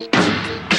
Música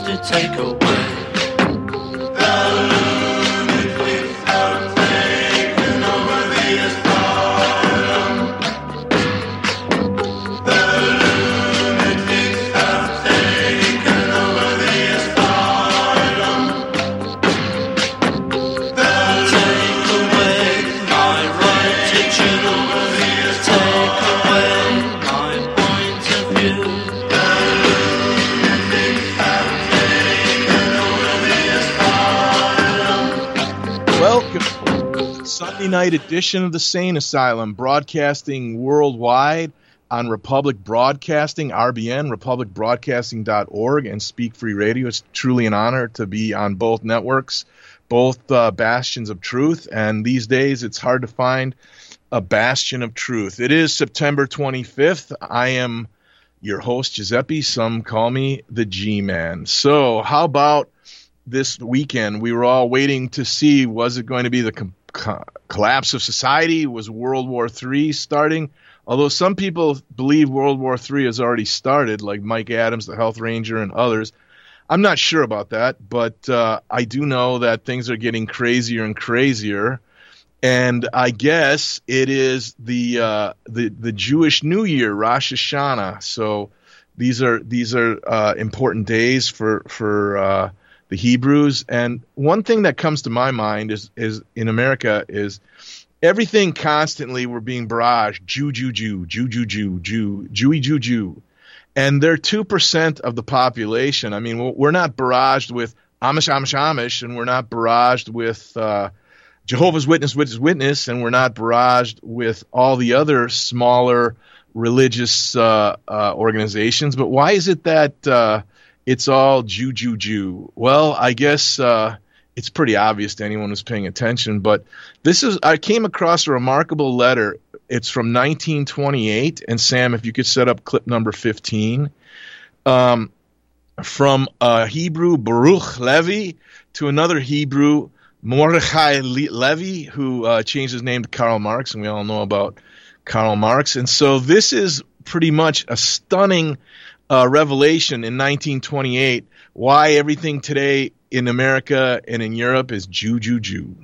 to take away. Night edition of the Sane Asylum, broadcasting worldwide on Republic Broadcasting, RBN, republicbroadcasting.org, and Speak Free Radio. It's truly an honor to be on both networks, both uh, bastions of truth, and these days it's hard to find a bastion of truth. It is September 25th. I am your host, Giuseppe. Some call me the G Man. So, how about this weekend? We were all waiting to see was it going to be the com- co- collapse of society? Was World War III starting? Although some people believe World War III has already started, like Mike Adams, the Health Ranger, and others. I'm not sure about that, but uh, I do know that things are getting crazier and crazier. And I guess it is the uh, the the Jewish New Year, Rosh Hashanah. So these are these are uh, important days for for uh, the Hebrews. And one thing that comes to my mind is is in America is everything constantly we're being barraged Jew, Jew, Jew, Jew, Jew, Jew, Jew, Jewy, Jew, Jew. And they're 2% of the population. I mean, we're not barraged with Amish, Amish, Amish, and we're not barraged with uh, Jehovah's Witness, Witness, Witness, and we're not barraged with all the other smaller religious uh, uh, organizations. But why is it that uh, it's all Jew, Jew? Well, I guess uh, it's pretty obvious to anyone who's paying attention. But this is I came across a remarkable letter. It's from 1928, and Sam, if you could set up clip number 15, um, from a Hebrew Baruch Levy to another Hebrew Mordechai Le- Levy, who uh, changed his name to Karl Marx, and we all know about Karl Marx. And so this is pretty much a stunning uh, revelation in 1928 why everything today in America and in Europe is Jew, Jew, Jew.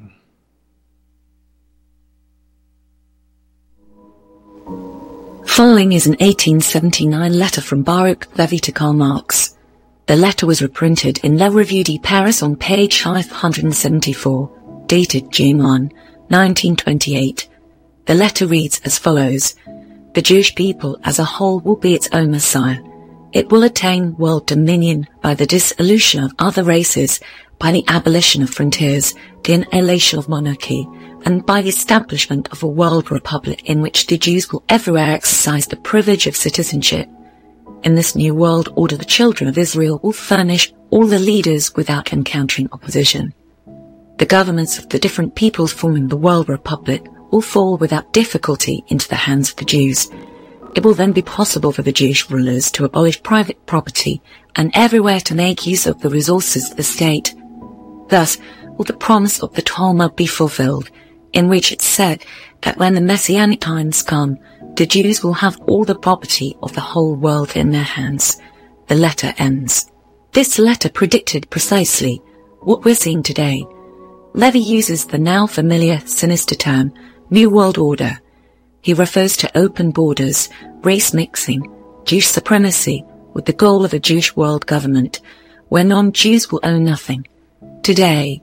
Following is an 1879 letter from Baruch Levy to Karl Marx. The letter was reprinted in La Revue de Paris on page 574, dated June 1, 1928. The letter reads as follows. The Jewish people as a whole will be its own Messiah. It will attain world dominion by the dissolution of other races, by the abolition of frontiers, the annihilation of monarchy, and by the establishment of a world republic in which the Jews will everywhere exercise the privilege of citizenship. In this new world order, the children of Israel will furnish all the leaders without encountering opposition. The governments of the different peoples forming the world republic will fall without difficulty into the hands of the Jews. It will then be possible for the Jewish rulers to abolish private property and everywhere to make use of the resources of the state. Thus will the promise of the Talmud be fulfilled, in which it said that when the Messianic times come, the Jews will have all the property of the whole world in their hands. The letter ends. This letter predicted precisely what we're seeing today. Levy uses the now familiar sinister term, New World Order. He refers to open borders, race mixing, Jewish supremacy with the goal of a Jewish world government where non-Jews will own nothing. Today,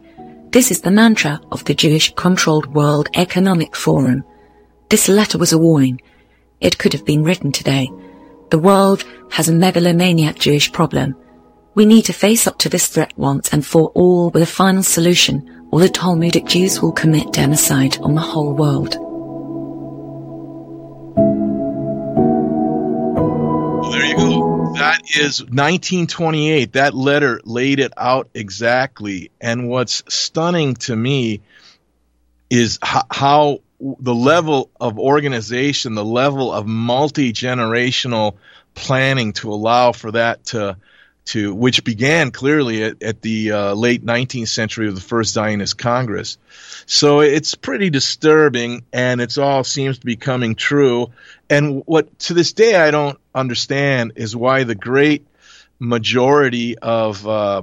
this is the mantra of the Jewish controlled World Economic Forum. This letter was a warning. It could have been written today. The world has a megalomaniac Jewish problem. We need to face up to this threat once and for all with a final solution, or the Talmudic Jews will commit genocide on the whole world. That is 1928. That letter laid it out exactly. And what's stunning to me is how, how the level of organization, the level of multi generational planning to allow for that to to which began clearly at, at the uh, late 19th century of the first Zionist Congress. So it's pretty disturbing, and it's all seems to be coming true. And what to this day I don't understand is why the great majority of uh,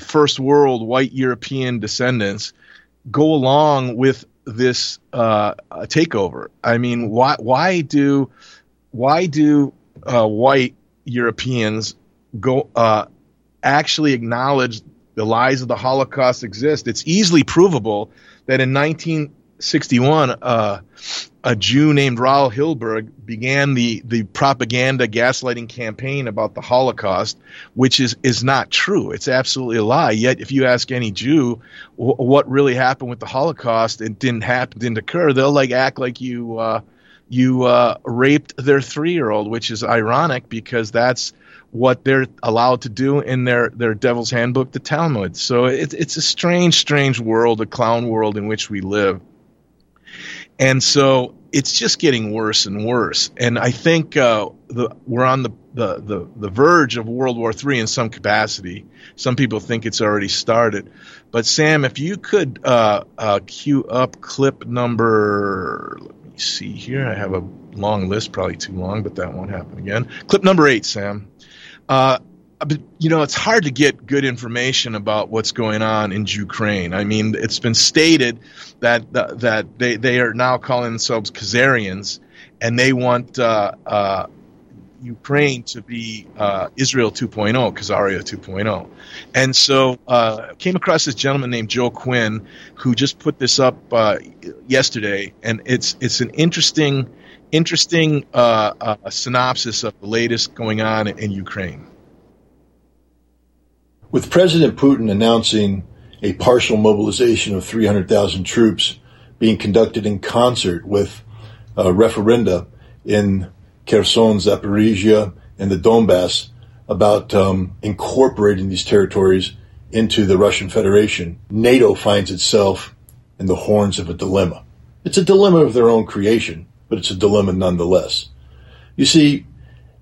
first world white European descendants go along with this uh, takeover. I mean, why why do why do uh, white Europeans go uh, actually acknowledge the lies of the Holocaust exist? It's easily provable that in 1961, uh, a Jew named Raoul Hilberg began the, the propaganda gaslighting campaign about the Holocaust, which is, is not true. It's absolutely a lie. Yet, if you ask any Jew w- what really happened with the Holocaust, it didn't happen, didn't occur, they'll like act like you uh, you uh, raped their three year old, which is ironic because that's what they're allowed to do in their, their Devil's Handbook, the Talmud. So it, it's a strange, strange world, a clown world in which we live. And so it's just getting worse and worse. And I think uh, the, we're on the, the, the, the, verge of World War III in some capacity. Some people think it's already started. But Sam, if you could uh, uh, cue up clip number, let me see here. I have a long list, probably too long, but that won't happen again. Clip number eight, Sam. Uh, you know, it's hard to get good information about what's going on in Ukraine. I mean, it's been stated that that they they are now calling themselves Khazarians, and they want uh, uh, Ukraine to be uh, Israel 2.0, Khazaria 2.0. And so, uh, came across this gentleman named Joe Quinn, who just put this up uh, yesterday, and it's it's an interesting interesting uh, uh, synopsis of the latest going on in Ukraine. With President Putin announcing a partial mobilization of 300,000 troops being conducted in concert with uh, referenda in Kherson, Zaporizhia, and the Donbass about um, incorporating these territories into the Russian Federation, NATO finds itself in the horns of a dilemma. It's a dilemma of their own creation, but it's a dilemma nonetheless. You see,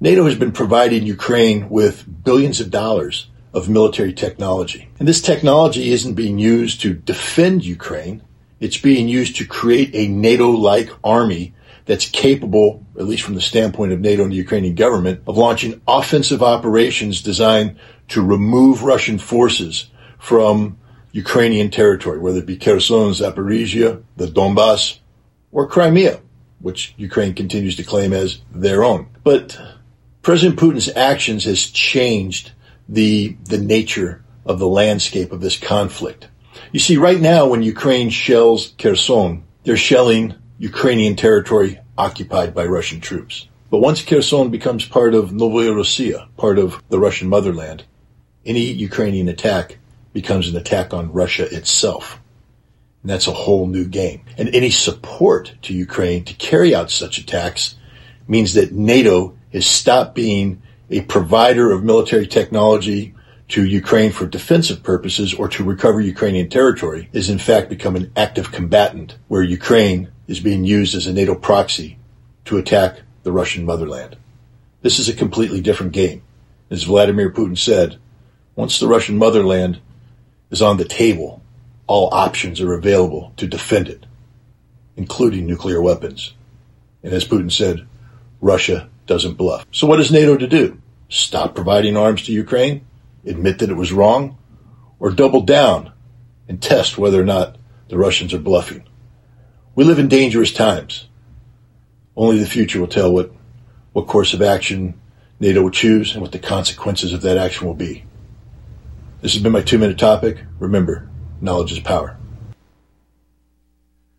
NATO has been providing Ukraine with billions of dollars of military technology. And this technology isn't being used to defend Ukraine. It's being used to create a NATO-like army that's capable, at least from the standpoint of NATO and the Ukrainian government, of launching offensive operations designed to remove Russian forces from Ukrainian territory, whether it be Kherson, Zaporizhia, the Donbass, or Crimea which Ukraine continues to claim as their own. But President Putin's actions has changed the, the nature of the landscape of this conflict. You see, right now, when Ukraine shells Kherson, they're shelling Ukrainian territory occupied by Russian troops. But once Kherson becomes part of Novaya Rossiya, part of the Russian motherland, any Ukrainian attack becomes an attack on Russia itself. And that's a whole new game. And any support to Ukraine to carry out such attacks means that NATO has stopped being a provider of military technology to Ukraine for defensive purposes or to recover Ukrainian territory is in fact become an active combatant where Ukraine is being used as a NATO proxy to attack the Russian motherland. This is a completely different game. As Vladimir Putin said, once the Russian motherland is on the table, all options are available to defend it, including nuclear weapons. And as Putin said, Russia doesn't bluff. So what is NATO to do? Stop providing arms to Ukraine? Admit that it was wrong? Or double down and test whether or not the Russians are bluffing? We live in dangerous times. Only the future will tell what, what course of action NATO will choose and what the consequences of that action will be. This has been my two minute topic. Remember, knowledge is power.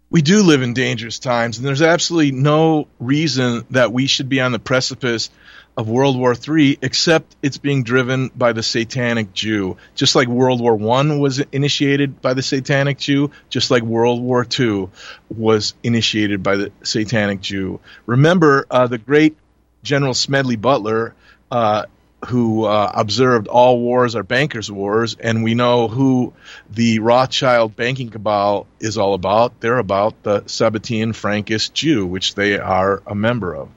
We do live in dangerous times, and there's absolutely no reason that we should be on the precipice of World War III, except it's being driven by the Satanic Jew. Just like World War One was initiated by the Satanic Jew, just like World War II was initiated by the Satanic Jew. Remember, uh, the great General Smedley Butler uh, who uh, observed all wars are bankers' wars, and we know who the Rothschild banking cabal is all about. They're about the Sabbatean Frankist Jew, which they are a member of.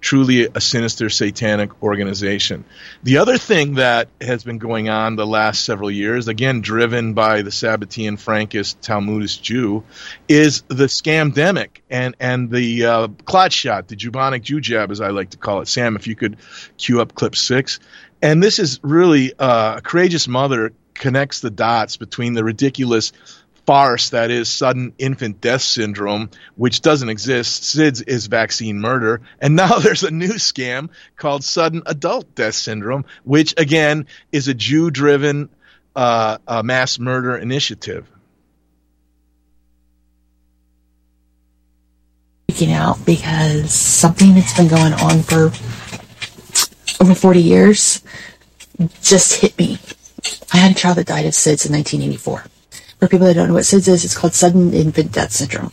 Truly a sinister satanic organization. The other thing that has been going on the last several years, again driven by the Sabbatean Frankist Talmudist Jew, is the scamdemic and and the uh, clot shot, the Jubonic Jew jab, as I like to call it. Sam, if you could cue up clip six. And this is really uh, a courageous mother connects the dots between the ridiculous farce that is sudden infant death syndrome, which doesn't exist. SIDS is vaccine murder. And now there's a new scam called sudden adult death syndrome, which again is a Jew driven uh, mass murder initiative. Freaking out because something that's been going on for over 40 years just hit me. I had a child that died of SIDS in 1984. For people that don't know what SIDS is, it's called sudden infant death syndrome.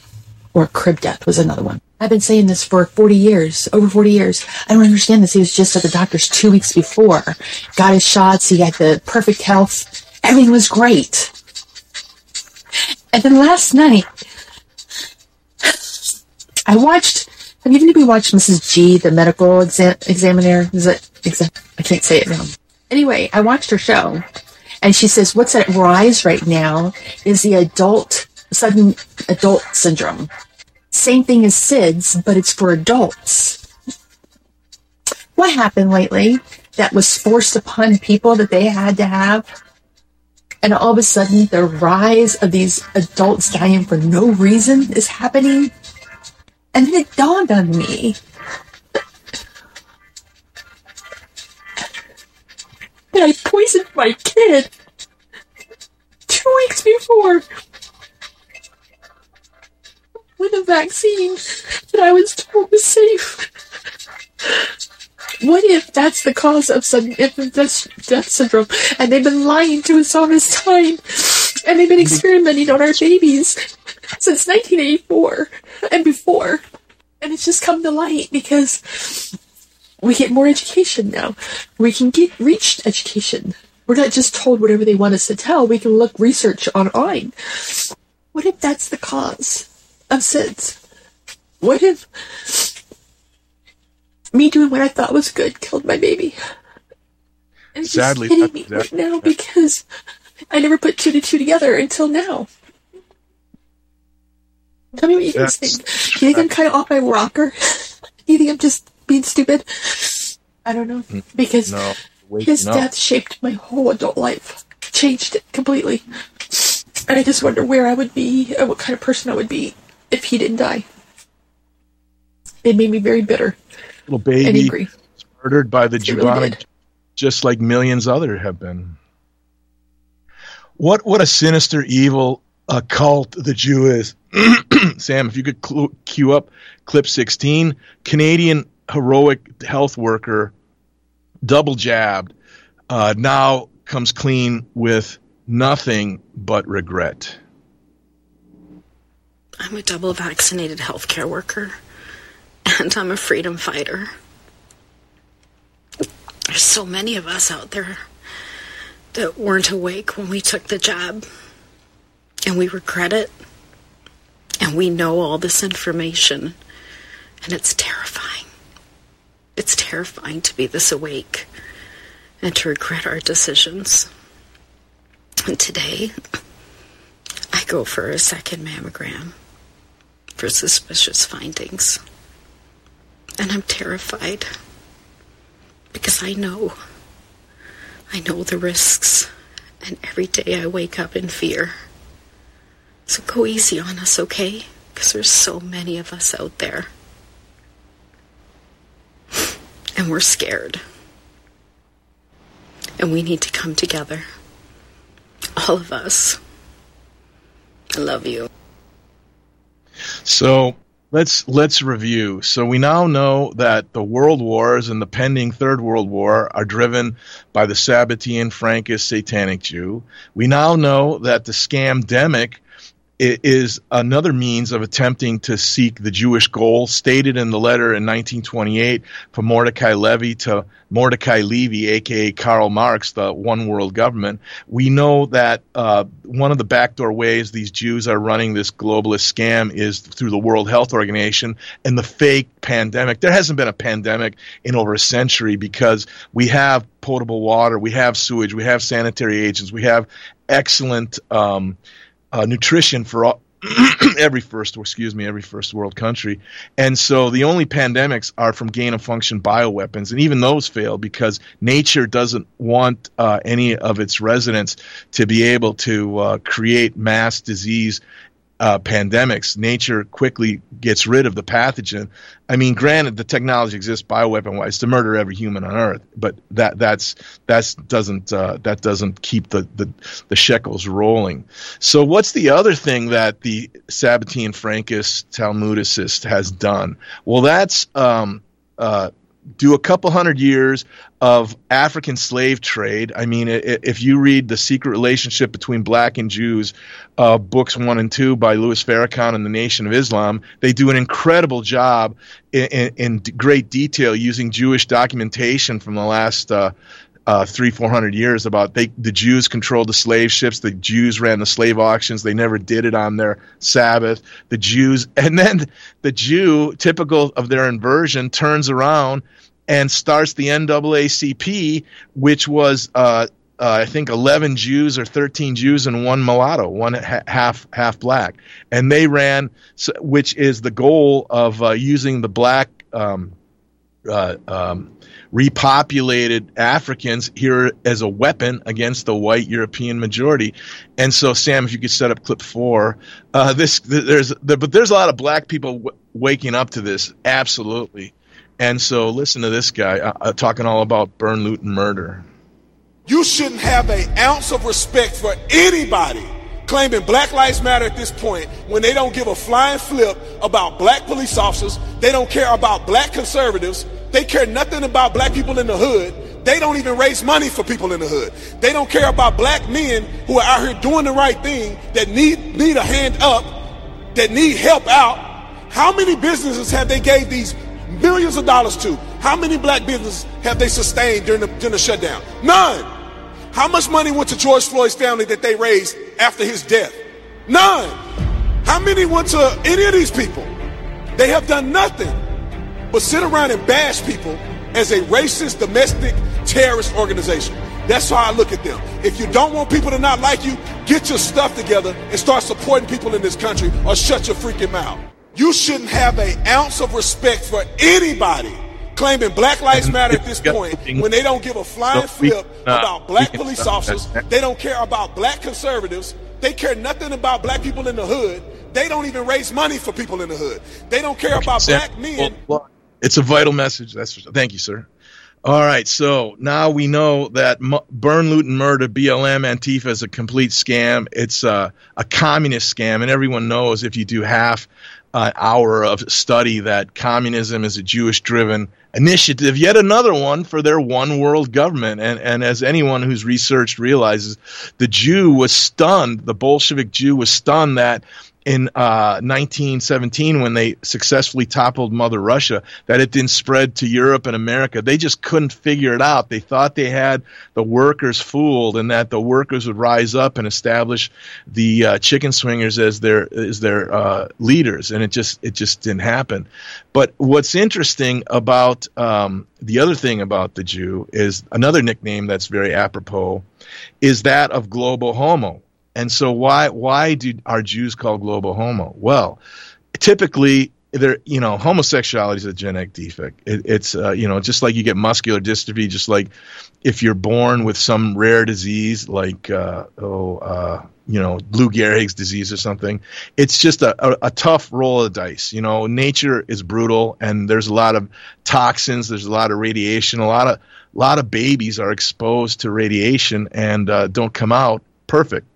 Or crib death was another one. I've been saying this for 40 years, over 40 years. I don't understand this. He was just at the doctor's two weeks before. Got his shots. He had the perfect health. Everything was great. And then last night, I watched, have you anybody watched Mrs. G, the medical exam, examiner? Is it, I can't say it now. Anyway, I watched her show and she says what's at rise right now is the adult, sudden adult syndrome. Same thing as SIDS, but it's for adults. What happened lately that was forced upon people that they had to have? And all of a sudden, the rise of these adults dying for no reason is happening. And then it dawned on me that I poisoned my kid two weeks before with a vaccine that I was told was safe. What if that's the cause of sudden infant death, death syndrome and they've been lying to us all this time and they've been mm-hmm. experimenting on our babies since 1984 and before and it's just come to light because we get more education now. We can get reached education. We're not just told whatever they want us to tell. We can look research online. What if that's the cause of SIDS? What if me doing what I thought was good killed my baby? And it's Sadly, just hitting me that- right now because I never put two to two together until now. Tell me what you guys think. Do you think I'm kind of off my rocker? Do you think I'm just being stupid? I don't know. Because Mm, No, wait, his no. death shaped my whole adult life, changed it completely. And I just wonder where I would be and what kind of person I would be if he didn't die. It made me very bitter little and baby angry. murdered by the really just like millions other have been. What what a sinister, evil uh, cult the Jew is. Sam, if you could clu cue up clip sixteen, Canadian heroic health worker, double jabbed, uh, now comes clean with nothing but regret. I'm a double vaccinated healthcare worker, and I'm a freedom fighter. There's so many of us out there that weren't awake when we took the jab, and we regret it, and we know all this information, and it's terrifying. Terrifying to be this awake and to regret our decisions. And today, I go for a second mammogram for suspicious findings. And I'm terrified because I know. I know the risks. And every day I wake up in fear. So go easy on us, okay? Because there's so many of us out there. And we're scared. And we need to come together. All of us. I love you. So let's let's review. So we now know that the world wars and the pending third world war are driven by the Sabbatean Frankist satanic Jew. We now know that the scamdemic is another means of attempting to seek the Jewish goal stated in the letter in 1928 from Mordecai Levy to Mordecai Levy, aka Karl Marx, the one world government. We know that uh, one of the backdoor ways these Jews are running this globalist scam is through the World Health Organization and the fake pandemic. There hasn't been a pandemic in over a century because we have potable water, we have sewage, we have sanitary agents, we have excellent. Um, uh, nutrition for all, every first, excuse me, every first world country. And so the only pandemics are from gain of function bioweapons, and even those fail because nature doesn't want uh, any of its residents to be able to uh, create mass disease uh, pandemics, nature quickly gets rid of the pathogen. I mean, granted, the technology exists bioweapon wise to murder every human on Earth, but that that's that's doesn't uh, that doesn't keep the, the the shekels rolling. So, what's the other thing that the Sabbatean Frankist Talmudicist has done? Well, that's um, uh, do a couple hundred years of African slave trade. I mean, if you read The Secret Relationship Between Black and Jews, uh, books one and two by Louis Farrakhan and the Nation of Islam, they do an incredible job in, in, in great detail using Jewish documentation from the last uh, uh, three, four hundred years about they the Jews controlled the slave ships, the Jews ran the slave auctions, they never did it on their Sabbath. The Jews, and then the Jew, typical of their inversion, turns around and starts the NAACP, which was uh, uh, I think 11 Jews or 13 Jews and one mulatto, one ha- half half black, and they ran, which is the goal of uh, using the black um, uh, um, repopulated Africans here as a weapon against the white European majority. And so, Sam, if you could set up clip four, uh, this there's but there's a lot of black people w- waking up to this, absolutely. And so, listen to this guy uh, uh, talking all about burn, loot, and murder. You shouldn't have an ounce of respect for anybody claiming Black Lives Matter at this point when they don't give a flying flip about black police officers. They don't care about black conservatives. They care nothing about black people in the hood. They don't even raise money for people in the hood. They don't care about black men who are out here doing the right thing that need need a hand up, that need help out. How many businesses have they gave these millions of dollars to? How many black businesses have they sustained during the, during the shutdown? None. How much money went to George Floyd's family that they raised after his death? None. How many went to any of these people? They have done nothing but sit around and bash people as a racist domestic terrorist organization. That's how I look at them. If you don't want people to not like you, get your stuff together and start supporting people in this country or shut your freaking mouth. You shouldn't have an ounce of respect for anybody claiming Black Lives Matter at this point when they don't give a flying flip about black police officers. They don't care about black conservatives. They care nothing about black people in the hood. They don't even raise money for people in the hood. They don't care about black men. It's a vital message. That's for, thank you, sir. All right, so now we know that M- burn, loot, and murder, BLM, Antifa is a complete scam. It's a, a communist scam, and everyone knows if you do half uh, hour of study that communism is a Jewish driven initiative, yet another one for their one world government. And, and as anyone who's researched realizes, the Jew was stunned, the Bolshevik Jew was stunned that in uh, 1917 when they successfully toppled Mother Russia that it didn't spread to Europe and America. They just couldn't figure it out. They thought they had the workers fooled and that the workers would rise up and establish the uh, chicken swingers as their as their uh, leaders, and it just it just didn't happen. But what's interesting about um, the other thing about the Jew is another nickname that's very apropos is that of global homo and so why why do are Jews called global homo? Well, typically there you know homosexuality is a genetic defect. It, it's uh, you know just like you get muscular dystrophy, just like if you're born with some rare disease like uh, oh uh, you know Lou Gehrig's disease or something. It's just a, a, a, tough roll of dice. You know, nature is brutal, and there's a lot of toxins. There's a lot of radiation. A lot of a lot of babies are exposed to radiation and uh, don't come out perfect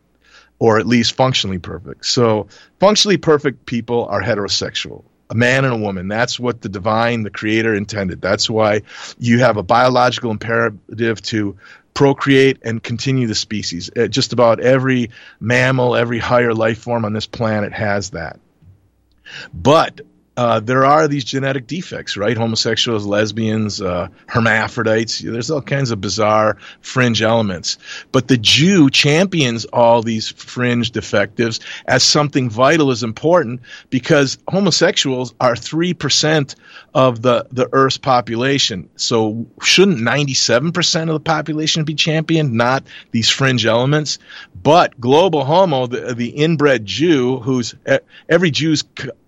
or at least functionally perfect. So, functionally perfect people are heterosexual. A man and a woman. That's what the divine, the creator intended. That's why you have a biological imperative to procreate and continue the species. Uh, just about every mammal, every higher life form on this planet has that. But uh, there are these genetic defects, right? Homosexuals, lesbians, uh, hermaphrodites. There's all kinds of bizarre fringe elements. But the Jew champions all these fringe defectives as something vital is important because homosexuals are 3% of the, the Earth's population. So shouldn't 97% of the population be championed, not these fringe elements? But global homo, the, the inbred Jew, who's every Jew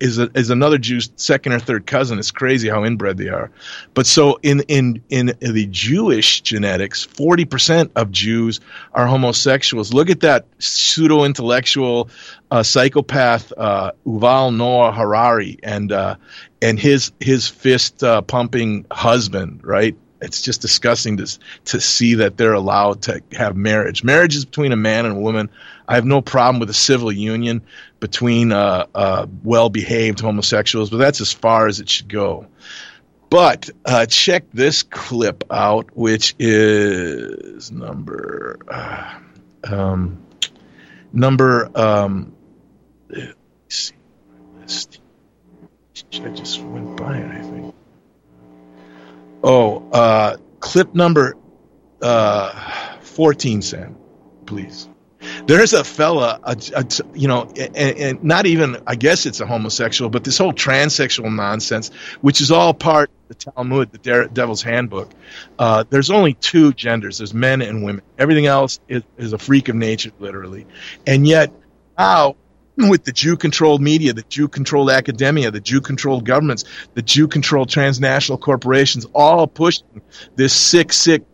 is, is another Jew's second or third cousin. It's crazy how inbred they are. But so in in in the Jewish genetics, forty percent of Jews are homosexuals. Look at that pseudo intellectual uh, psychopath uh, Yuval Noah Harari and uh, and his his fist uh, pumping husband, right? it's just disgusting to to see that they're allowed to have marriage. Marriage is between a man and a woman. I have no problem with a civil union between uh, uh, well-behaved homosexuals, but that's as far as it should go. But uh, check this clip out, which is number uh, um, number. Um, let's see, list. I just went by it. I think. Oh, uh, clip number uh, 14, Sam, please. There's a fella, a, a, you know, and, and, not even, I guess it's a homosexual, but this whole transsexual nonsense, which is all part the Talmud, the Devil's Handbook. Uh, there's only two genders there's men and women. Everything else is, is a freak of nature, literally. And yet, now with the Jew controlled media, the Jew controlled academia, the Jew controlled governments, the Jew controlled transnational corporations, all pushing this sick, sick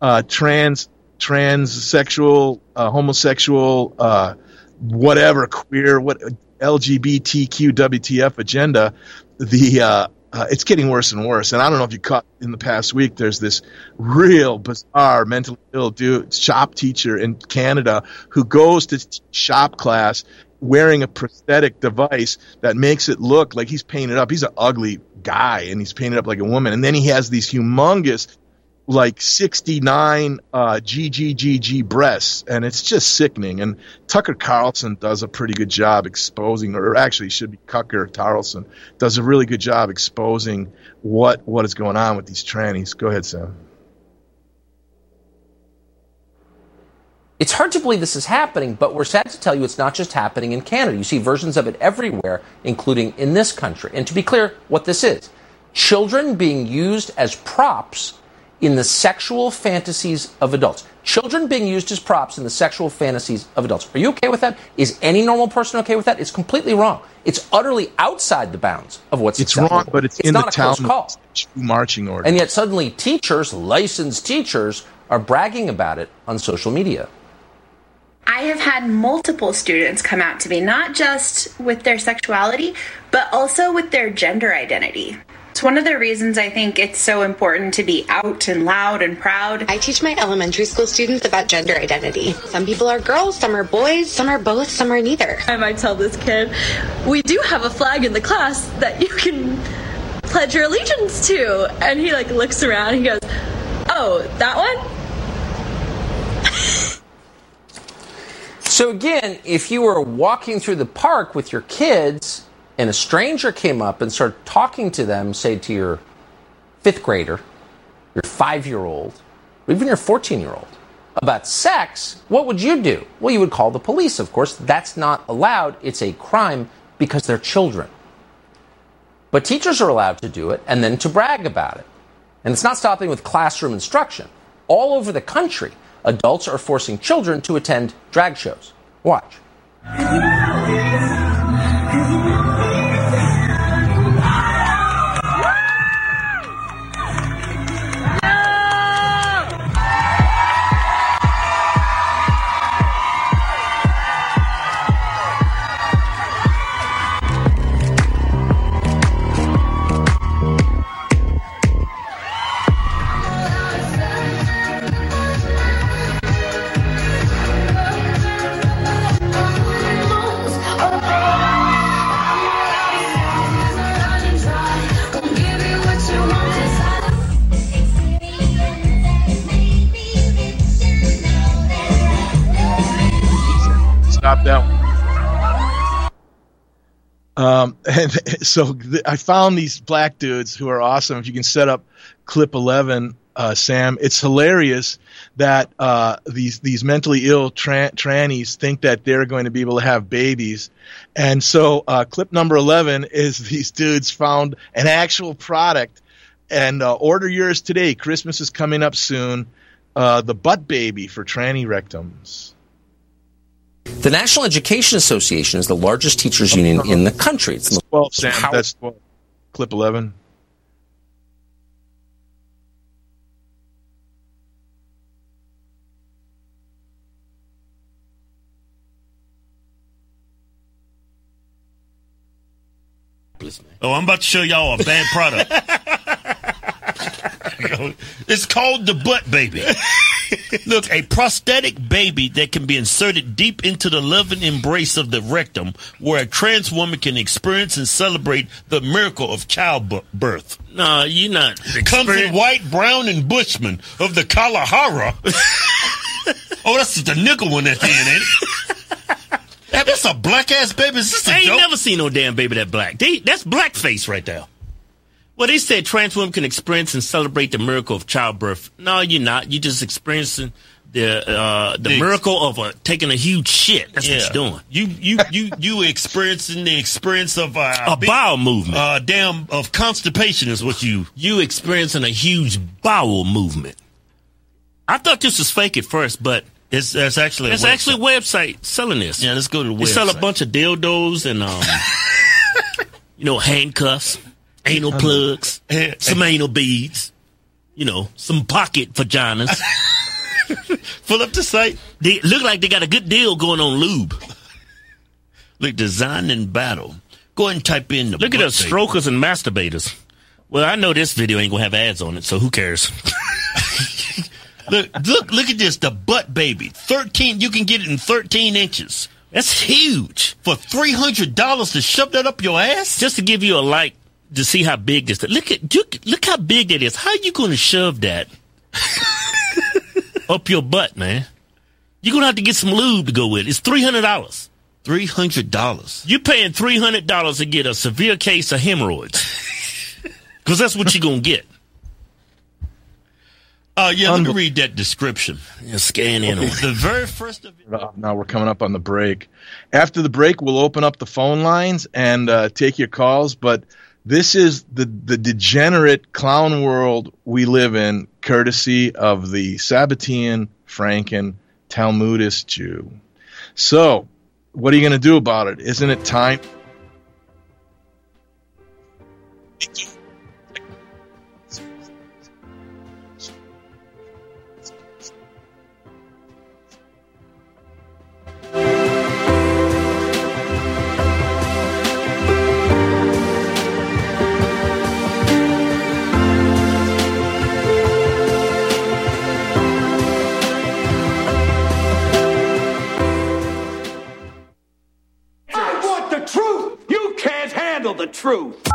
uh, trans, transsexual, uh, homosexual, uh, whatever, queer, what LGBTQ, WTF agenda. The uh, uh, it's getting worse and worse. And I don't know if you caught in the past week. There's this real bizarre mentally ill dude, shop teacher in Canada who goes to shop class wearing a prosthetic device that makes it look like he's painted up. He's an ugly guy and he's painted up like a woman. And then he has these humongous, like 69 uh, GGGG breasts. And it's just sickening. And Tucker Carlson does a pretty good job exposing, or actually should be Tucker Carlson, does a really good job exposing what, what is going on with these trannies. Go ahead, Sam. It's hard to believe this is happening, but we're sad to tell you it's not just happening in Canada. You see versions of it everywhere, including in this country. And to be clear, what this is children being used as props in the sexual fantasies of adults. Children being used as props in the sexual fantasies of adults. Are you okay with that? Is any normal person okay with that? It's completely wrong. It's utterly outside the bounds of what's it's acceptable. wrong, but it's, it's in not the a close call. marching order. And yet suddenly teachers, licensed teachers, are bragging about it on social media. I have had multiple students come out to me, not just with their sexuality, but also with their gender identity. It's one of the reasons I think it's so important to be out and loud and proud. I teach my elementary school students about gender identity. Some people are girls, some are boys, some are both, some are neither. I might tell this kid, we do have a flag in the class that you can pledge your allegiance to. And he like looks around and he goes, oh, that one? So again, if you were walking through the park with your kids and a stranger came up and started talking to them, say to your fifth grader, your five year old, or even your 14 year old, about sex, what would you do? Well, you would call the police, of course. That's not allowed. It's a crime because they're children. But teachers are allowed to do it and then to brag about it. And it's not stopping with classroom instruction. All over the country, adults are forcing children to attend drag shows. Watch. One. Um, and so th- I found these black dudes who are awesome. If you can set up clip 11, uh, Sam, it's hilarious that uh, these these mentally ill tra- trannies think that they're going to be able to have babies, and so uh, clip number 11 is these dudes found an actual product, and uh, order yours today. Christmas is coming up soon. Uh, the butt baby for tranny rectums. The National Education Association is the largest teachers union in the country. It's the 12, Sam. How- That's 12. Clip 11. Oh, I'm about to show y'all a bad product. it's called the butt baby. Look, a prosthetic baby that can be inserted deep into the loving embrace of the rectum, where a trans woman can experience and celebrate the miracle of childbirth. No, you're not. Comes in white, brown, and Bushman of the Kalahara. oh, that's the nickel one at the end, ain't it? That's a black ass baby. Is this a I ain't joke? never seen no damn baby that black. They, that's blackface right there. Well, they said trans women can experience and celebrate the miracle of childbirth. No, you're not. You're just experiencing the uh, the The- miracle of uh, taking a huge shit. That's what you're doing. You you you you experiencing the experience of uh, A big- bowel movement. Uh, damn of constipation is what you. You experiencing a huge bowel movement. I thought this was fake at first, but It's it's actually a it's actually a website selling this. Yeah, let's go to the website. They sell a bunch of dildos and um, you know, handcuffs, anal plugs, eh, some eh. anal beads, you know, some pocket vaginas. Full up the site. They look like they got a good deal going on lube. Look, design and battle. Go ahead and type in the. Look at us strokers and masturbators. Well, I know this video ain't gonna have ads on it, so who cares? Look, look, look at this. The butt baby. Thirteen. You can get it in thirteen inches That's huge. for three hundred dollars to shove that up your ass. Just to give you a like to see how big this. Look at look, look how big that is. How you gonna shove that up your butt, man? You're gonna have to get some lube to go with. it. It's three hundred dollars. Three hundred dollars. You're paying three hundred dollars to get a severe case of hemorrhoids, because that's what you're gonna get. Uh, yeah, let me read that description. You scan in on it. The very first of Uh, Now we're coming up on the break. After the break, we'll open up the phone lines and uh, take your calls. But this is the the degenerate clown world we live in, courtesy of the Sabbatean, Franken, Talmudist Jew. So, what are you going to do about it? Isn't it time? Truth.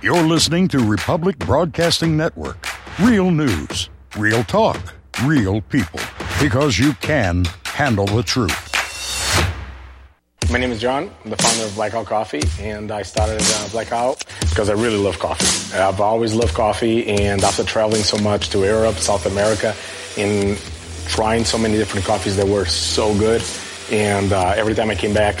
You're listening to Republic Broadcasting Network. Real news, real talk, real people. Because you can handle the truth. My name is John. I'm the founder of Blackout Coffee, and I started uh, Blackout because I really love coffee. I've always loved coffee, and after traveling so much to Europe, South America, and trying so many different coffees that were so good, and uh, every time I came back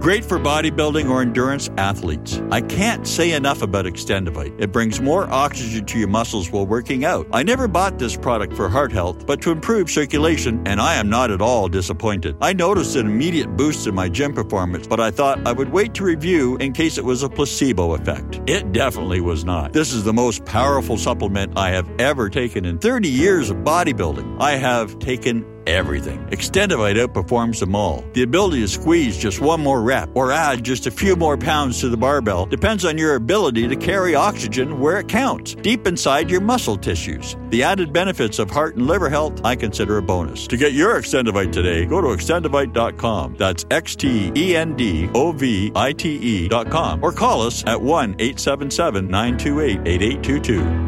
great for bodybuilding or endurance athletes. I can't say enough about Extendovite. It brings more oxygen to your muscles while working out. I never bought this product for heart health, but to improve circulation, and I am not at all disappointed. I noticed an immediate boost in my gym performance, but I thought I would wait to review in case it was a placebo effect. It definitely was not. This is the most powerful supplement I have ever taken in 30 years of bodybuilding. I have taken everything. Extendovite outperforms them all. The ability to squeeze just one more rep or add just a few more pounds to the barbell depends on your ability to carry oxygen where it counts, deep inside your muscle tissues. The added benefits of heart and liver health I consider a bonus. To get your Extendovite today, go to extendovite.com. That's X T E N D O V I T E.com or call us at 1 877 928 8822.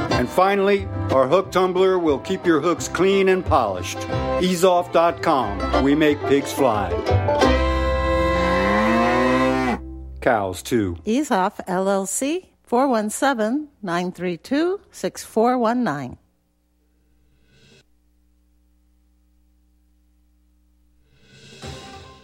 And finally, our hook tumbler will keep your hooks clean and polished. Easeoff.com. We make pigs fly. Cows, too. EaseOff, LLC 417 932 6419.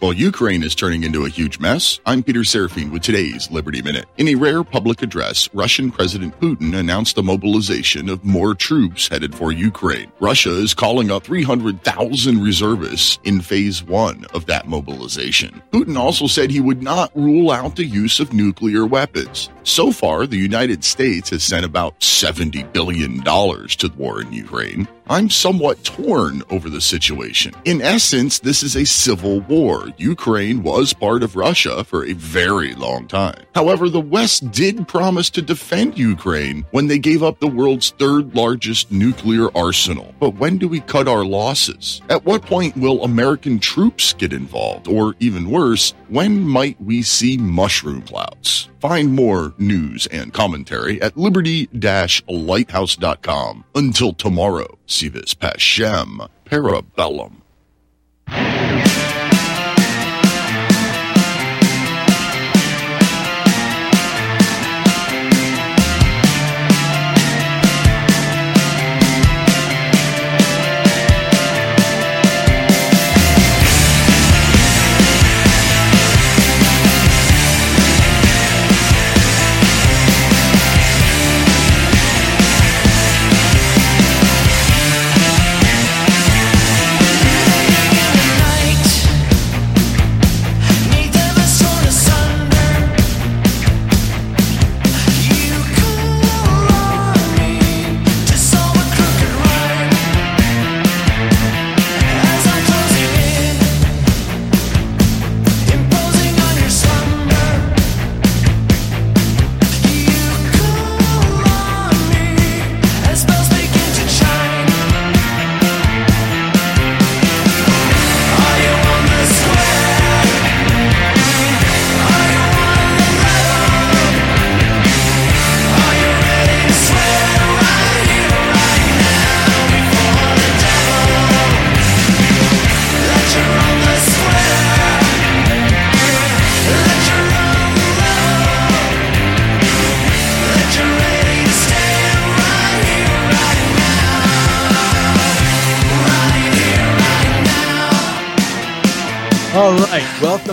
While Ukraine is turning into a huge mess, I'm Peter Serafine with today's Liberty Minute. In a rare public address, Russian President Putin announced the mobilization of more troops headed for Ukraine. Russia is calling up 300,000 reservists in phase one of that mobilization. Putin also said he would not rule out the use of nuclear weapons. So far, the United States has sent about $70 billion to the war in Ukraine. I'm somewhat torn over the situation. In essence, this is a civil war. Ukraine was part of Russia for a very long time. However, the West did promise to defend Ukraine when they gave up the world's third largest nuclear arsenal. But when do we cut our losses? At what point will American troops get involved? Or even worse, when might we see mushroom clouds? Find more news and commentary at liberty-lighthouse.com. Until tomorrow, si vis pacem parabellum.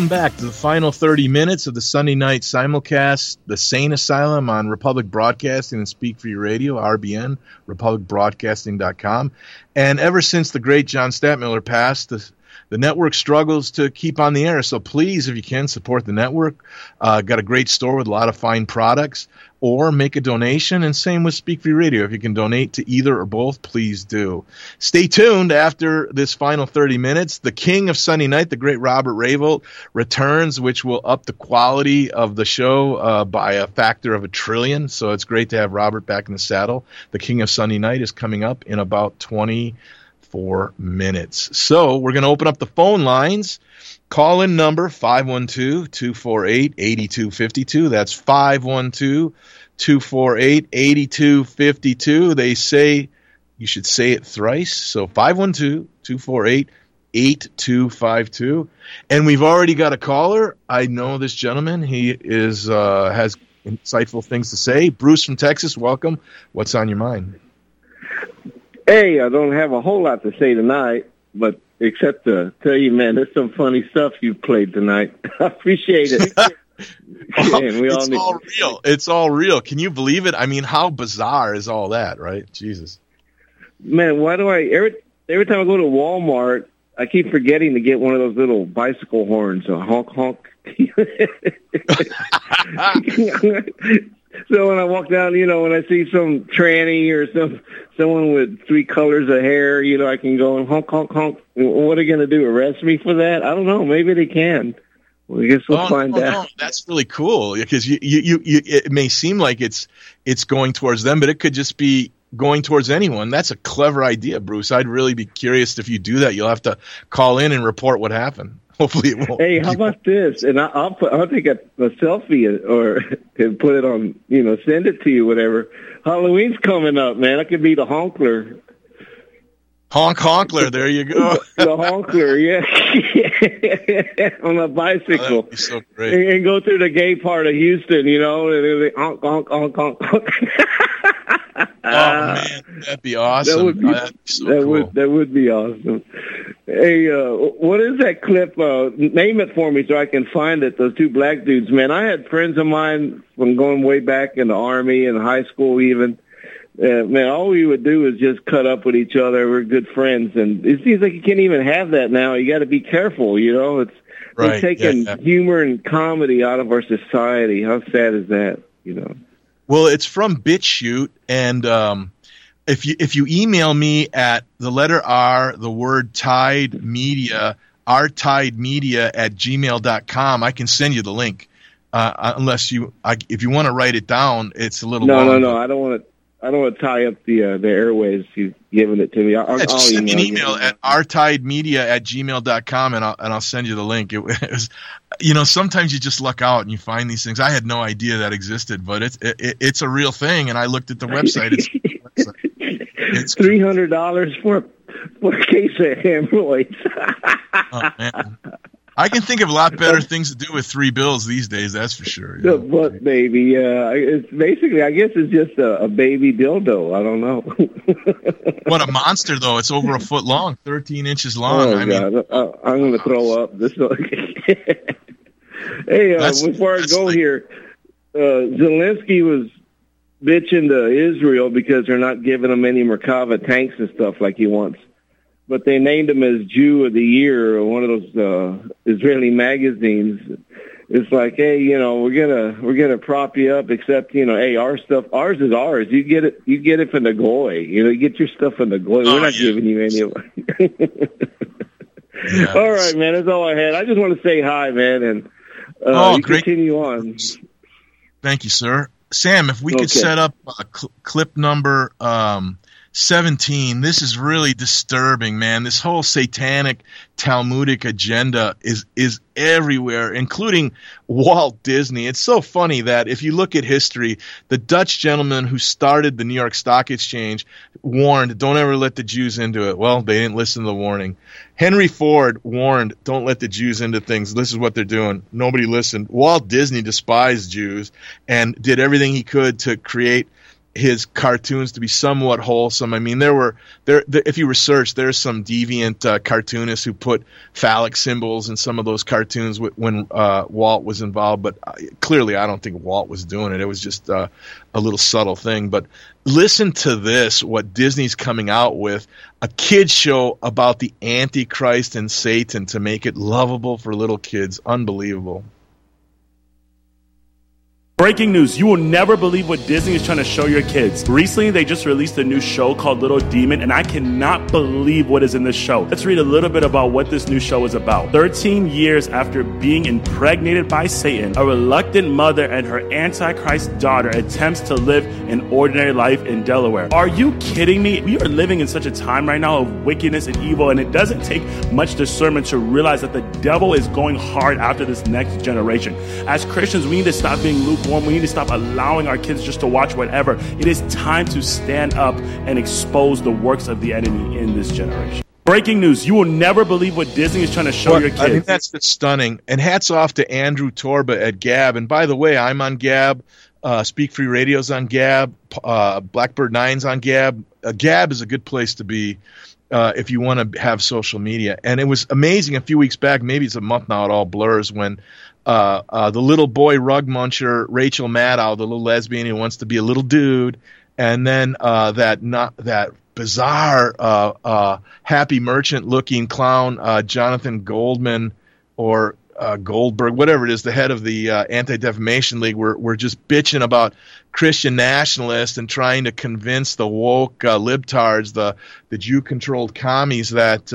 Welcome back to the final 30 minutes of the Sunday night simulcast, The Sane Asylum on Republic Broadcasting and Speak Free Radio, RBN, republicbroadcasting.com. And ever since the great John Stadtmiller passed, the, the network struggles to keep on the air. So please, if you can, support the network. Uh, got a great store with a lot of fine products or make a donation. And same with Speak Free Radio. If you can donate to either or both, please do. Stay tuned after this final 30 minutes. The king of Sunday night, the great Robert Rayvold, returns, which will up the quality of the show uh, by a factor of a trillion. So it's great to have Robert back in the saddle. The king of Sunday night is coming up in about 24 minutes. So we're going to open up the phone lines. Call in number 512 248 8252. That's 512 248 8252. They say you should say it thrice. So 512 248 8252. And we've already got a caller. I know this gentleman. He is uh, has insightful things to say. Bruce from Texas, welcome. What's on your mind? Hey, I don't have a whole lot to say tonight, but except to tell you, man, there's some funny stuff you played tonight. I appreciate it. And we all it's need- all real. It's all real. Can you believe it? I mean, how bizarre is all that, right? Jesus. Man, why do I every every time I go to Walmart, I keep forgetting to get one of those little bicycle horns, a honk honk. So when I walk down, you know, when I see some tranny or some someone with three colors of hair, you know, I can go and honk honk honk. What are they going to do? Arrest me for that? I don't know. Maybe they can. Well, I guess we'll Oh, find oh, no, out. no, that's really cool because you, you, you, you, it may seem like it's it's going towards them, but it could just be going towards anyone. That's a clever idea, Bruce. I'd really be curious if you do that. You'll have to call in and report what happened. Hopefully, it won't. Hey, how about this? And I, I'll put, I'll take a, a selfie or and put it on, you know, send it to you, whatever. Halloween's coming up, man. I could be the honkler. Honk honkler. There you go. the honkler, yeah, on a bicycle. Be so great. and, and go through the gay part of Houston, you know, and honk, honk, honk, honk, honk. Oh man, that'd be awesome. That would be, Oh, so that cool. would that would be awesome. Hey, uh, what is that clip? Uh, name it for me so I can find it. Those two black dudes, man. I had friends of mine from going way back in the army and high school, even. Uh, man, all we would do is just cut up with each other. We're good friends, and it seems like you can't even have that now. You got to be careful, you know. It's Right, taking yeah, yeah. humor and comedy out of our society. How sad is that? You know. Well, it's from BitChute, and um, if you if you email me at the letter R, the word Tide Media, rtidemedia at gmail.com, I can send you the link. Uh, unless you, I, if you want to write it down, it's a little No, long. no, no. I don't want to. I don't want to tie up the uh, the airways. You giving it to me. I'll, Yeah, I'll just send me an email you. email at rtidemedia at gmail.com and I'll, and I'll send you the link. It, was, you know, sometimes you just luck out and you find these things. I had no idea that existed, but it's, it, it's a real thing. And I looked at the website. It's, Three hundred dollars for for a case of hemorrhoids. oh, man. I can think of a lot better things to do with three bills these days. That's for sure. the butt baby. Yeah, it's basically. I guess it's just a, a baby dildo. I don't know. What a monster, though. It's over a foot long, 13 inches long. oh I mean, God, I, I'm going to throw up. This. hey, uh, That's- before I go here, uh, Zelensky was bitching to Israel because they're not giving him any Merkava tanks and stuff like he wants. But they named him as Jew of the Year or one of those uh, Israeli magazines. It's like, hey, you know, we're gonna we're gonna prop you up, except you know, hey, our stuff, ours is ours. You get it, you get it from the goy. You know, you get your stuff from the goy. Oh, we're not giving you any of it. all right, man. That's all I had. I just want to say hi, man, and uh, Oh, you great. continue on. Thank you, sir. Sam, if we could set up a cl- clip number um, 17, this is really disturbing, man. This whole satanic Talmudic agenda is is everywhere, including Walt Disney. It's so funny that if you look at history, the Dutch gentleman who started the New York Stock Exchange warned, "Don't ever let the Jews into it." Well, they didn't listen to the warning. Henry Ford warned, "Don't let the Jews into things. This is what they're doing." Nobody listened. Walt Disney despised Jews and did everything he could to create his cartoons to be somewhat wholesome. I mean, there were there, if you research, there's some deviant uh, cartoonists who put phallic symbols in some of those cartoons when uh, Walt was involved. But uh, clearly, I don't think Walt was doing it. It was just uh, a little subtle thing. But listen to this: what Disney's coming out with a kids show about the Antichrist and Satan to make it lovable for little kids. Unbelievable. Breaking news, you will never believe what Disney is trying to show your kids. Recently, they just released a new show called Little Demon, and I cannot believe what is in this show. Let's read a little bit about what this new show is about. 13 years after being impregnated by Satan, a reluctant mother and her Antichrist daughter attempts to live an ordinary life in Delaware. Are you kidding me? We are living in such a time right now of wickedness and evil, and it doesn't take much discernment to realize that the devil is going hard after this next generation. As Christians, we need to stop being lukewarm we need to stop allowing our kids just to watch whatever. It is time to stand up and expose the works of the enemy in this generation. Breaking news: You will never believe what Disney is trying to show well, your kids. I mean, that's just stunning. And hats off to Andrew Torba at Gab. And by the way, I'm on Gab. Uh, Speak Free Radio's on Gab. Uh, Blackbird Nine's on Gab. Uh, Gab is a good place to be. Uh, if you want to have social media. And it was amazing a few weeks back, maybe it's a month now, it all blurs, when uh, uh, the little boy rug muncher, Rachel Maddow, the little lesbian who wants to be a little dude, and then uh, that not that bizarre uh, uh, happy merchant looking clown, uh, Jonathan Goldman or Goldberg, whatever it is, the head of the Anti Defamation League, were were just bitching about Christian nationalists and trying to convince the woke libtards, the the Jew controlled commies that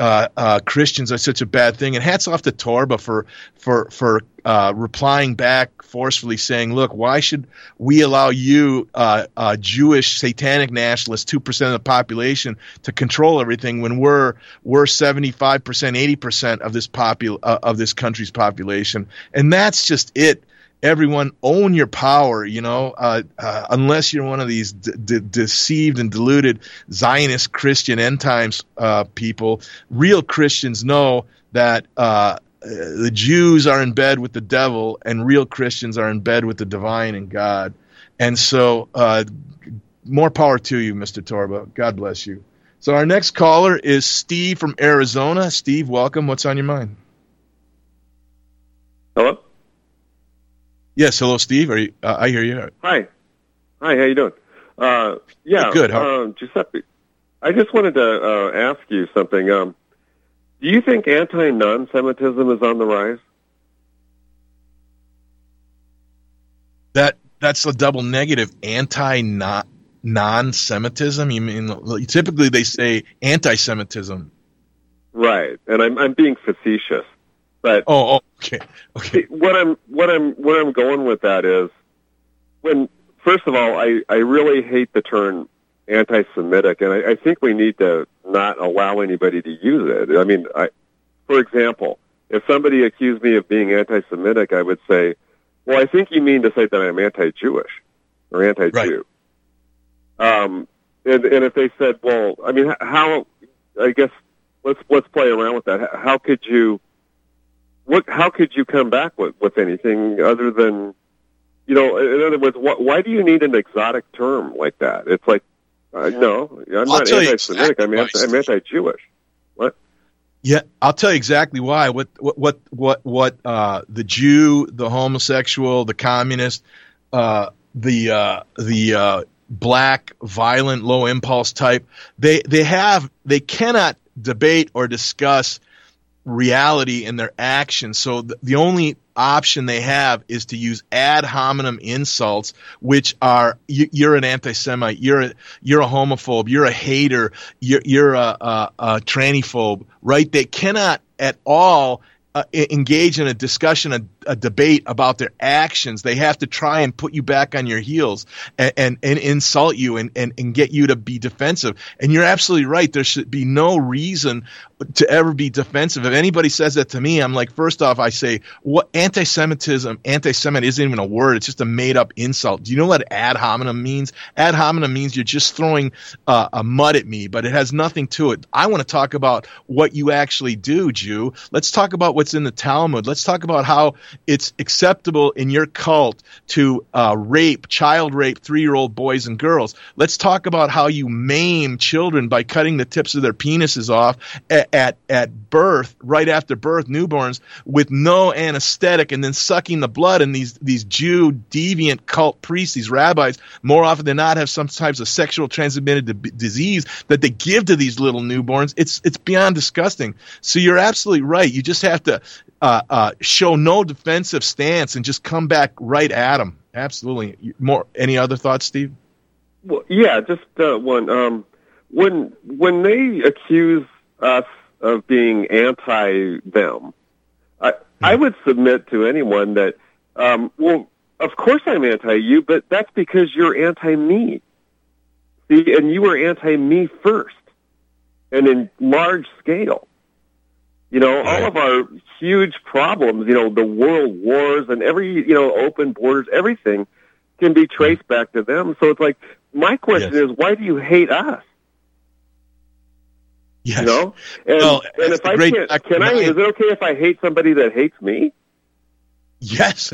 uh, uh, Christians are such a bad thing. And hats off to Torba for for for uh, replying back forcefully, saying, "Look, why should we allow you, uh, uh, Jewish satanic nationalists, two percent of the population, to control everything when we're we're seventy five percent, eighty percent of this popul uh, of this country's population?" And that's just it everyone own your power you know uh, uh, unless you're one of these deceived and deluded zionist christian end times uh, people. Real christians know that uh, the jews are in bed with the devil and real christians are in bed with the divine and god. And so uh, more power to you mr torba. God bless you. So our next caller is steve from arizona. Steve welcome. What's on your mind? Hello Yes, hello, Steve. Are you? Uh, I hear you. Hi, hi. How you doing? Uh, yeah, good. Uh, Giuseppe, I just wanted to uh, ask you something. Um, do you think anti-non-Semitism is on the rise? That that's a double negative. Anti non-Semitism. You mean typically they say anti-Semitism. Right, and I'm I'm being facetious. But oh, oh okay, okay. What I'm what I'm what I'm going with that is when first of all, I I really hate the term anti-Semitic, and I, I think we need to not allow anybody to use it. I mean, I, for example, if somebody accused me of being anti-Semitic, I would say, "Well, I think you mean to say that I'm anti-Jewish or anti-Jew." Right. Um, and and if they said, "Well, I mean, how?" I guess let's let's play around with that. How could you? What how could you come back with with anything other than you know in other words what, why do you need an exotic term like that? It's like uh, no i'm I'll not anti-semitic. Exactly I'm, anti, I'm anti-jewish. What? Yeah i'll tell you exactly why. What what what what, what uh, the jew the homosexual the communist uh, the uh, the uh, black violent low impulse type they they have they cannot debate or discuss reality in their actions. So the, the only option they have is to use ad hominem insults, which are you, are an anti-Semite, you're a, you're a homophobe, you're a hater, you're, you're a, a, a trannyphobe, right? They cannot at all uh, engage in a discussion, a, a, debate about their actions. They have to try and put you back on your heels and, and, and insult you and, and, and get you to be defensive. And you're absolutely right. There should be no reason to ever be defensive. If anybody says that to me, I'm like, first off, I say, what anti-Semitism, anti-Semite isn't even a word. It's just a made-up insult. Do you know what ad hominem means? Ad hominem means you're just throwing uh, a mud at me, but it has nothing to it. I want to talk about what you actually do, Jew. Let's talk about what's in the Talmud. Let's talk about how it's acceptable in your cult to uh, rape, child rape three-year-old boys and girls. Let's talk about how you maim children by cutting the tips of their penises off at, at, at birth, right after birth, newborns, with no anesthetic, and then sucking the blood. And these these Jew deviant cult priests, these rabbis, more often than not, have some types of sexual transmitted disease that they give to these little newborns. It's it's beyond disgusting. So you're absolutely right. You just have to uh, uh, show no defensive stance and just come back right at them. Absolutely. More. Any other thoughts, Steve? Well, yeah, just uh, one. Um, when when they accuse us of being anti them, I I would submit to anyone that um, well, of course I'm anti you, but that's because you're anti me. See, and you were anti me first, and in large scale. You know, all of our huge problems, you know, the world wars and every, you know, open borders, everything can be mm-hmm. traced back to them. So it's like, my question is, why do you hate us? Yes. You know? And, Well, and if I great can't, can I, is it okay if I hate somebody that hates me? Yes,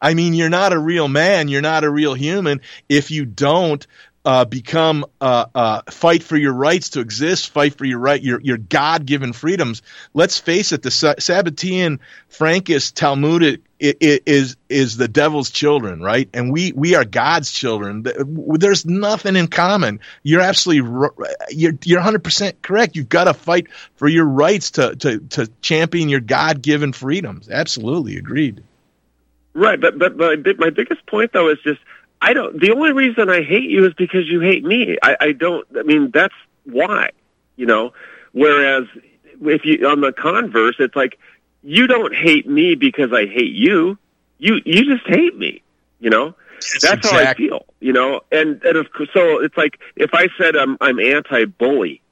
I mean you're not a real man. You're not a real human if you don't uh, become uh, uh, fight for your rights to exist, fight for your right, your your God given freedoms. Let's face it, the Sa- Sabbatean Frankist Talmudic is is the devil's children, right? And we we are God's children. There's nothing in common. You're absolutely you're you're 100 percent correct. You've got to fight for your rights to to to champion your God given freedoms. Absolutely agreed. Right, but but my my biggest point though is just I don't. The only reason I hate you is because you hate me. I, I don't. I mean, that's why. You know. Whereas if you on the converse, it's like you don't hate me because I hate you. You you just hate me. You know. that's how I feel. You know. And and of course, so it's like if I said I'm I'm anti-bully.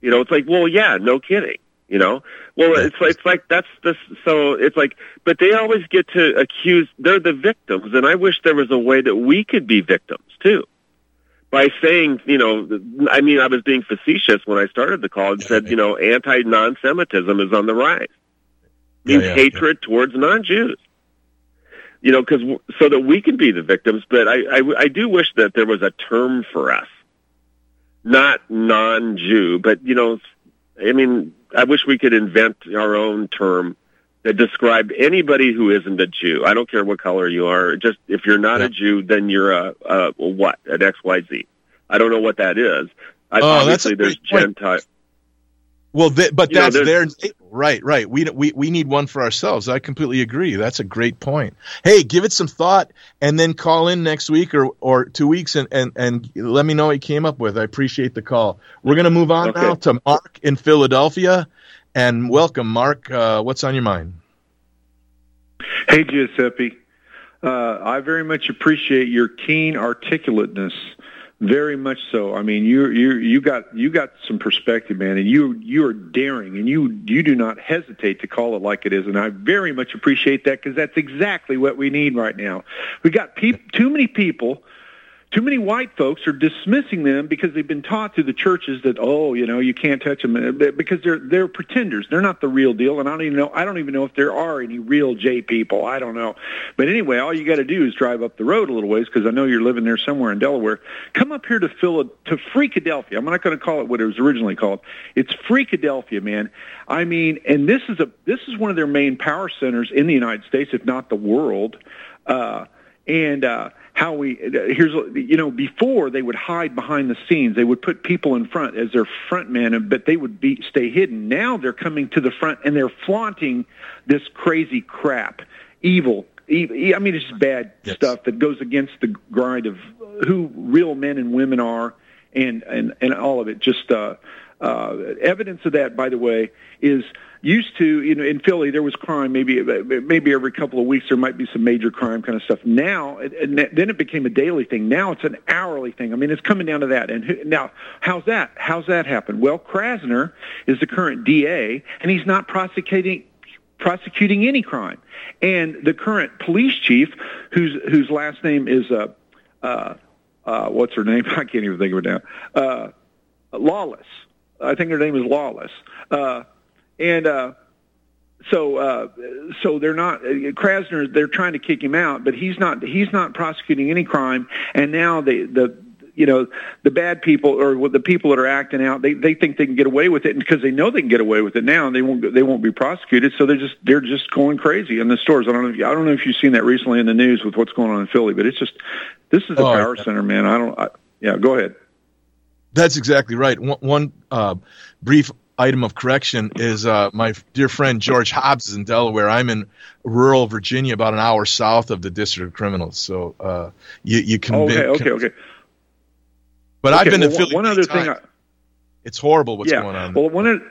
You know, it's like, well, yeah, no kidding. You know, well, it's like, it's like that's this. So it's like, but they always get to accuse. They're the victims, and I wish there was a way that we could be victims too. By saying, you know, I mean, I was being facetious when I started the call and said, you know, anti-non-Semitism is on the rise. Yeah, Means yeah, hatred towards non-Jews. You know, because so that we can be the victims. But I, I, I do wish that there was a term for us, not non-Jew, but you know, I mean, I wish we could invent our own term that described anybody who isn't a Jew. I don't care what color you are. Just if you're not a Jew, then you're a, a what? An X Y Z. I don't know what that is. I, Oh, a obviously, there's. Gentile. Well, th- but You that's there's- their right, right. We we we need one for ourselves. I completely agree. That's a great point. Hey, give it some thought, and then call in next week or or two weeks, and and and let me know what you came up with. I appreciate the call. We're gonna move on Okay. now to Mark in Philadelphia, and welcome, Mark. Uh, what's on your mind? Hey, Giuseppe. Uh, I very much appreciate your keen articulateness. Very much so. I mean, you you you got you got some perspective, man, and you you are daring, and you you do not hesitate to call it like it is, and I very much appreciate that because that's exactly what we need right now. We got peop- too many people too many white folks are dismissing them because they've been taught through the churches that oh you know you can't touch them because they're they're pretenders. They're not the real deal and I don't even know I don't even know if there are any real J people. I don't know. But anyway all you got to do is drive up the road a little ways because I know you're living there somewhere in Delaware. Come up here to Phila to Freakadelphia I'm not going to call it what it was originally called. It's Freakadelphia man. I mean and this is a this is one of their main power centers in the United States if not the world. Uh, and uh, how we here's you know before they would hide behind the scenes they would put people in front as their front men but they would be stay hidden. Now they're coming to the front and they're flaunting this crazy crap evil I mean it's just bad stuff that goes against the grind of who real men and women are and and and all of it. Just uh uh evidence of that by the way is used to, you know, in Philly there was crime. Maybe maybe every couple of weeks there might be some major crime kind of stuff. Now, and then it became a daily thing. Now it's an hourly thing. I mean, it's coming down to that. And who, now, how's that? How's that happen? Well, Krasner is the current DA, and he's not prosecuting prosecuting any crime. And the current police chief, whose whose last name is uh, uh, uh, what's her name? I can't even think of it now. Uh, Lawless. I think her name is Lawless. Uh, and uh, so uh, so they're not Krasner. They're trying to kick him out, but he's not. He's not prosecuting any crime. And now the the you know the bad people or the people that are acting out they they think they can get away with it because they know they can get away with it now and they won't they won't be prosecuted so they're just they're just going crazy in the stores i don't know if you, i don't know if you've seen that recently in the news with what's going on in philly but it's just this is a oh, power center man i don't I, yeah go ahead that's exactly right one, one uh, brief item of correction is uh, my dear friend George Hobbs is in Delaware. I'm in rural Virginia, about an hour south of the District of Criminals. So uh, you you can okay okay okay. But okay, I've been well, to Philly. One other thing, I, it's horrible what's yeah, going on. Well, one of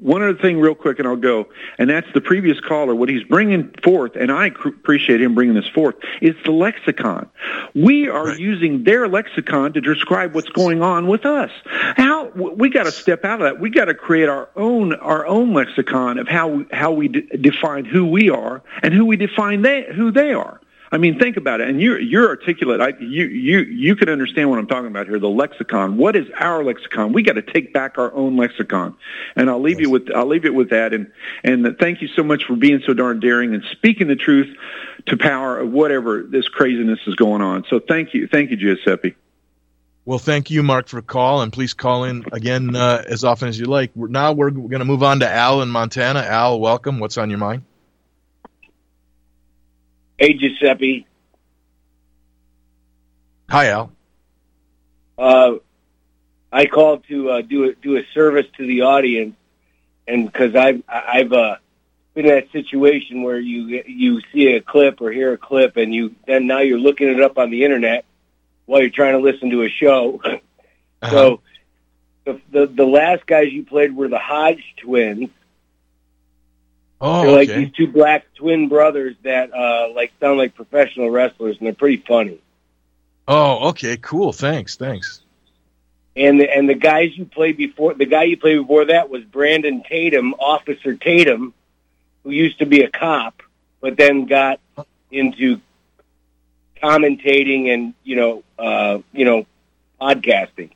one other thing, real quick, and I'll go. And that's the previous caller. What he's bringing forth, and I appreciate him bringing this forth, is the lexicon. We are right. using their lexicon to describe what's going on with us. How we got to step out of that. We got to create our own our own lexicon of how we, how we d- define who we are and who we define they who they are. I mean, think about it. And you're, you're articulate. I, you, you, you can understand what I'm talking about here. The lexicon. What is our lexicon? We got to take back our own lexicon. And I'll leave yes. you with, I'll leave it with that. And, and thank you so much for being so darn daring and speaking the truth to power of whatever this craziness is going on. So thank you. Thank you, Giuseppe. Well, thank you, Mark, for a call, and please call in again uh, as often as you like. We're, now we're going to move on to Al in Montana. Al, welcome. What's on your mind? Hey, Giuseppe. Hi, Al. Uh, I called to uh, do a, do a service to the audience, and because I've I've uh, been in that situation where you you see a clip or hear a clip, and you then now you're looking it up on the internet while you're trying to listen to a show. Uh-huh. So the, the the last guys you played were the Hodge twins, Oh, they're like okay. these two black twin brothers that uh, like sound like professional wrestlers, and they're pretty funny. Oh, okay, cool. Thanks, thanks. And the, and the guys you played before, the guy you played before that was Brandon Tatum, Officer Tatum, who used to be a cop, but then got into commentating and you know, uh, you know, podcasting.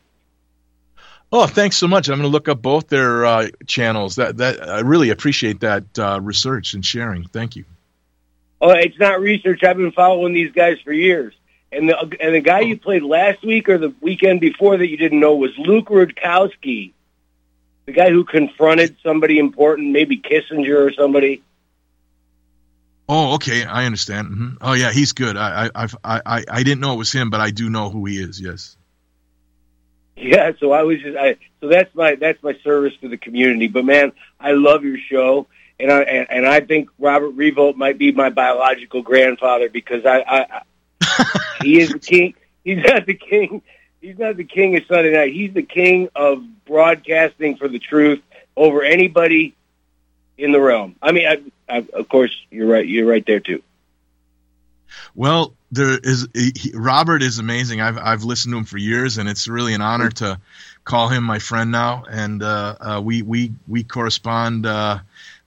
Oh, thanks so much. I'm going to look up both their uh, channels. That that I really appreciate that uh, research and sharing. Thank you. Oh, it's not research. I've been following these guys for years. And the and the guy you played last week or the weekend before that you didn't know was Luke Rudkowski, the guy who confronted somebody important, maybe Kissinger or somebody. Oh, okay, I understand. Mm-hmm. Oh, yeah, he's good. I, I, I, I, I didn't know it was him, but I do know who he is. Yes. Yeah, so I was just I so that's my that's my service to the community. But man, I love your show, and I and, and I think Robert Revolt might be my biological grandfather because I, I, I he is the king. He's not the king. He's not the king of Sunday night. He's the king of broadcasting for the truth over anybody in the realm. I mean, I, I, of course, you're right. You're right there too. Well, there is he, Robert is amazing. I've I've listened to him for years, and it's really an honor to call him my friend now. And uh, uh, we we we correspond uh,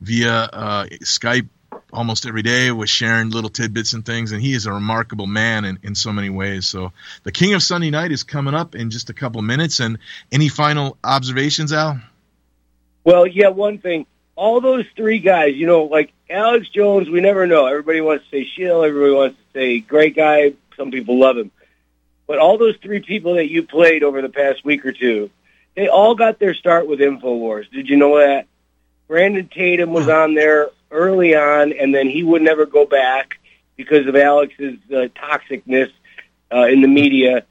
via uh, Skype almost every day with sharing little tidbits and things. And he is a remarkable man in, in so many ways. So the King of Sunday Night is coming up in just a couple minutes. And any final observations, Al? Well, yeah, one thing. All those three guys, you know, like Alex Jones, we never know. Everybody wants to say shill. Everybody wants to say great guy. Some people love him. But all those three people that you played over the past week or two, they all got their start with InfoWars. Did you know that? Brandon Tatum was on there early on, and then he would never go back because of Alex's uh, toxicness uh, in the media.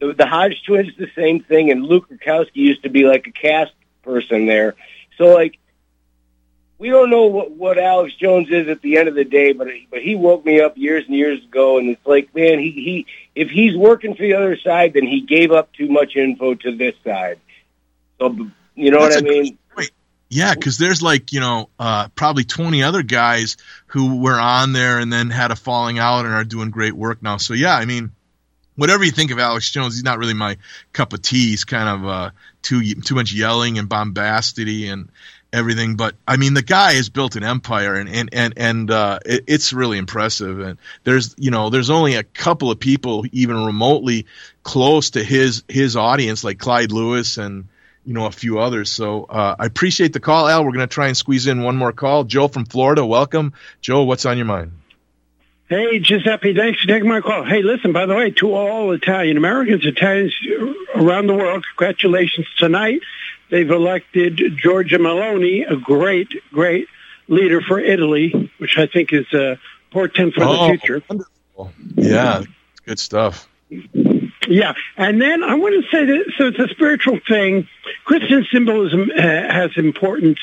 The, the Hodge twins, the same thing, and Luke Rudkowski used to be like a cast person there. So, like, we don't know what, what Alex Jones is at the end of the day, but but he woke me up years and years ago, and it's like, man, he he if he's working for the other side, then he gave up too much info to this side. So you know That's what I mean? Great, Yeah, because there's like you know uh, probably 20 other guys who were on there and then had a falling out and are doing great work now. So yeah, I mean, whatever you think of Alex Jones, he's not really my cup of tea. He's kind of uh, too too much yelling and bombastity and everything. But I mean, the guy has built an empire, and and and and uh, it, it's really impressive. And there's you know there's only a couple of people even remotely close to his his audience, like Clyde Lewis and you know a few others. So uh, I appreciate the call, Al. We're going to try and squeeze in one more call. Joe from Florida, welcome. Joe, what's on your mind? Hey, Giuseppe, thanks for taking my call. Hey, listen, by the way, to all Italian Americans, Italians around the world, congratulations tonight. They've elected Giorgia Meloni, a great, great leader for Italy, which I think is a portent for Oh, the future. Yeah, good stuff. Yeah, and then I want to say that so it's a spiritual thing. Christian symbolism uh, has important,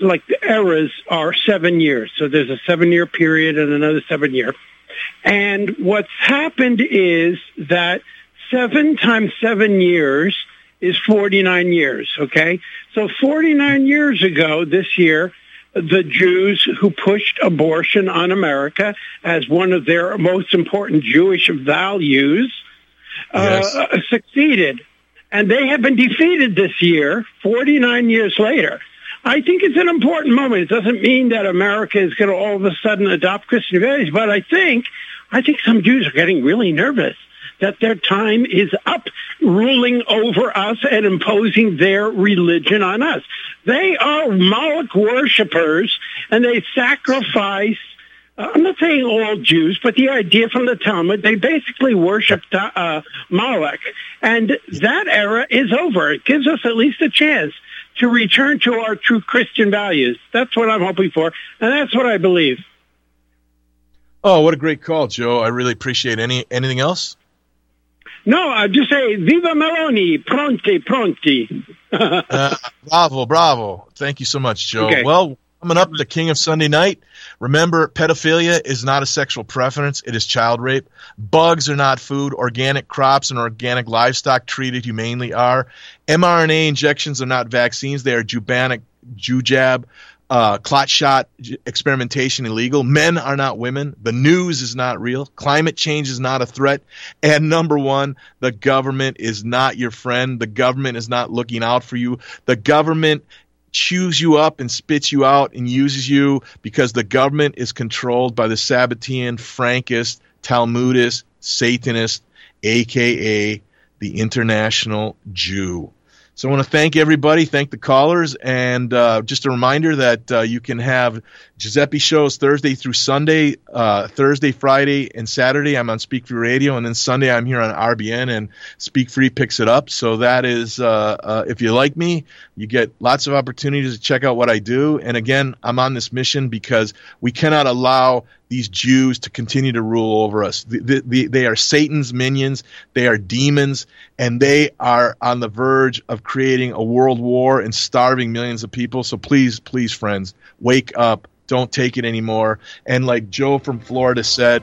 like the eras are seven years. So there's a seven-year period and another seven-year. And what's happened is that seven times seven years is 49 years, okay? So 49 years ago this year, the Jews who pushed abortion on America as one of their most important Jewish values uh, succeeded. And they have been defeated this year, 49 years later. I think it's an important moment. It doesn't mean that America is going to all of a sudden adopt Christian values, but I think, I think some Jews are getting really nervous that their time is up ruling over us and imposing their religion on us. They are Moloch worshippers and they sacrifice uh, I'm not saying all Jews, but the idea from the Talmud, they basically worshiped uh, Moloch. And that era is over. It gives us at least a chance to return to our true Christian values. That's what I'm hoping for, and that's what I believe. Oh, what a great call, Joe. I really appreciate any anything else. No, I just say, Viva Meloni, pronti, pronti. Uh, bravo, bravo. Thank you so much, Joe. Okay. Well, coming up, the king of Sunday night. Remember, pedophilia is not a sexual preference, it is child rape. Bugs are not food. Organic crops and organic livestock treated humanely are. mRNA injections are not vaccines, they are jubanic, jujab. Uh, clot shot experimentation illegal. Men are not women. The news is not real. Climate change is not a threat. And number one, the government is not your friend. The government is not looking out for you. The government chews you up and spits you out and uses you because the government is controlled by the Sabbatean, Frankist, Talmudist, Satanist, aka the International Jew. So I want to thank everybody, thank the callers, and uh, just a reminder that uh, you can have Giuseppe shows Thursday through Sunday, uh, Thursday, Friday, and Saturday. I'm on Speak Free Radio, and then Sunday I'm here on RBN, and Speak Free picks it up. So that is, uh, uh, if you like me, you get lots of opportunities to check out what I do. And again, I'm on this mission because we cannot allow these Jews to continue to rule over us. The, the, the, they are Satan's minions. They are demons, and they are on the verge of creating a world war and starving millions of people. So please, please, friends, wake up. Don't take it anymore. And like Joe from Florida said,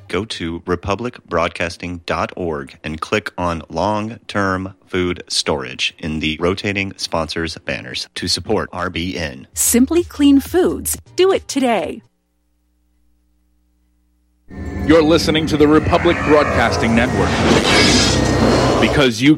Go to republicbroadcasting.org and click on long term food storage in the rotating sponsors banners to support RBN. Simply Clean Foods. Do it today. You're listening to the Republic Broadcasting Network. Because you